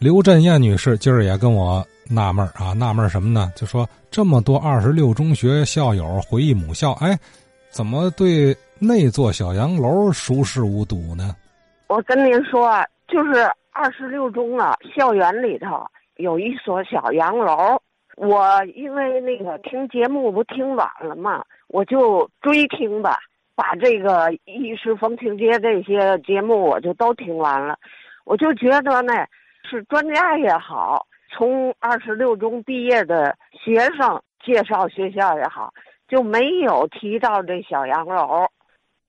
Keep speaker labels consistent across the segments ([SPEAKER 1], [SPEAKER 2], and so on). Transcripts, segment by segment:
[SPEAKER 1] 刘振燕女士今儿也跟我纳闷啊，纳闷什么呢？就说这么多二十六中学校友回忆母校，哎，怎么对那座小洋楼熟视无睹呢？
[SPEAKER 2] 我跟您说，就是二十六中啊，校园里头有一所小洋楼。我因为那个听节目不听晚了嘛，我就追听吧，把这个《一时风情街》这些节目我就都听完了，我就觉得呢。是专家也好，从二十六中毕业的学生介绍学校也好，就没有提到这小洋楼，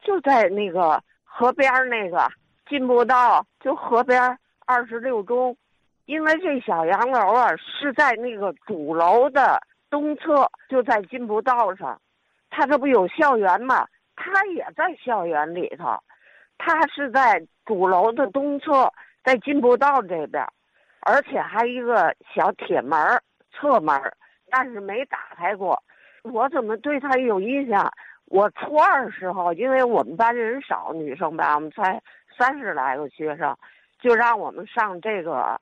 [SPEAKER 2] 就在那个河边那个进步道，就河边二十六中，因为这小洋楼啊是在那个主楼的东侧，就在进步道上，它这不有校园嘛，它也在校园里头，它是在主楼的东侧。在进步道这边，而且还一个小铁门侧门但是没打开过。我怎么对他有印象？我初二时候，因为我们班人少，女生班我们才三十来个学生，就让我们上这个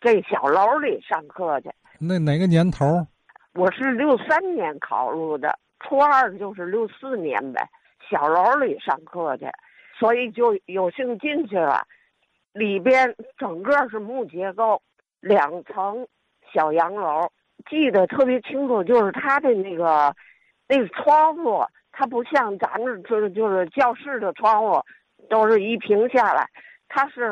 [SPEAKER 2] 这小楼里上课去。
[SPEAKER 1] 那哪个年头？
[SPEAKER 2] 我是六三年考入的，初二就是六四年呗。小楼里上课去，所以就有幸进去了。里边整个是木结构，两层小洋楼，记得特别清楚。就是它的那个那个窗户，它不像咱们就是就是教室的窗户，都是一平下来，它是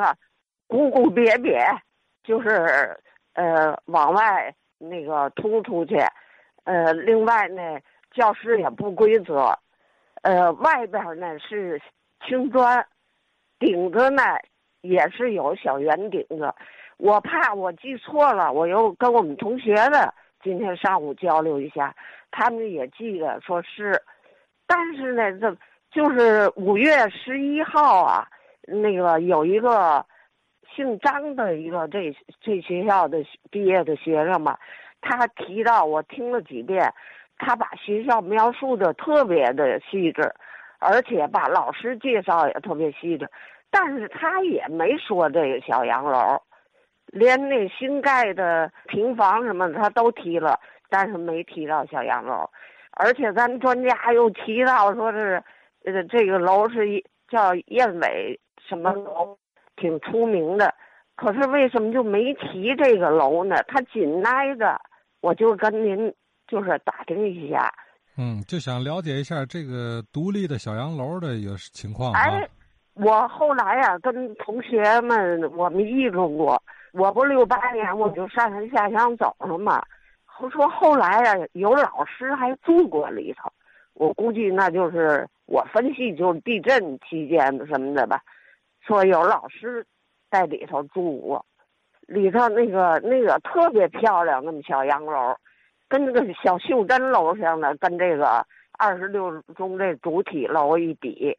[SPEAKER 2] 鼓鼓瘪瘪，就是呃往外那个突出去。呃，另外呢，教室也不规则，呃，外边呢是青砖，顶子呢。也是有小圆顶子，我怕我记错了，我又跟我们同学的今天上午交流一下，他们也记得说是，但是呢，这就是五月十一号啊，那个有一个姓张的一个这这学校的毕业的学生嘛，他提到我听了几遍，他把学校描述的特别的细致，而且把老师介绍也特别细致。但是他也没说这个小洋楼，连那新盖的平房什么的他都提了，但是没提到小洋楼。而且咱专家又提到说是，呃，这个楼是一叫燕尾什么楼，挺出名的。可是为什么就没提这个楼呢？它紧挨着，我就跟您就是打听一下。
[SPEAKER 1] 嗯，就想了解一下这个独立的小洋楼的有情况
[SPEAKER 2] 哎。我后来呀，跟同学们我们议论过，我不六八年我就上山下乡走了嘛。说后来呀，有老师还住过里头，我估计那就是我分析就是地震期间什么的吧。说有老师在里头住过，里头那个那个特别漂亮，那么小洋楼，跟那个小袖珍楼似的，跟这个二十六中这主体楼一比。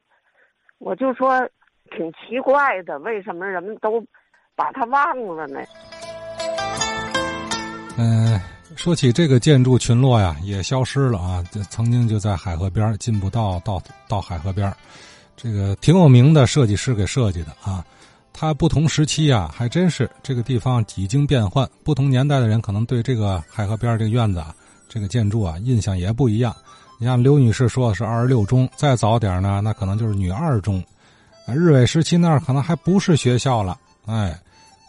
[SPEAKER 2] 我就说，挺奇怪的，为什么人们都把它忘了呢？
[SPEAKER 1] 嗯，说起这个建筑群落呀，也消失了啊。曾经就在海河边进步道到到海河边这个挺有名的设计师给设计的啊。他不同时期啊，还真是这个地方几经变换，不同年代的人可能对这个海河边这个院子啊，这个建筑啊，印象也不一样。你像刘女士说的是二十六中，再早点呢，那可能就是女二中。日伪时期那儿可能还不是学校了，哎，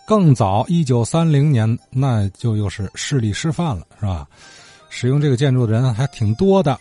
[SPEAKER 1] 更早一九三零年那就又是市立师范了，是吧？使用这个建筑的人还挺多的。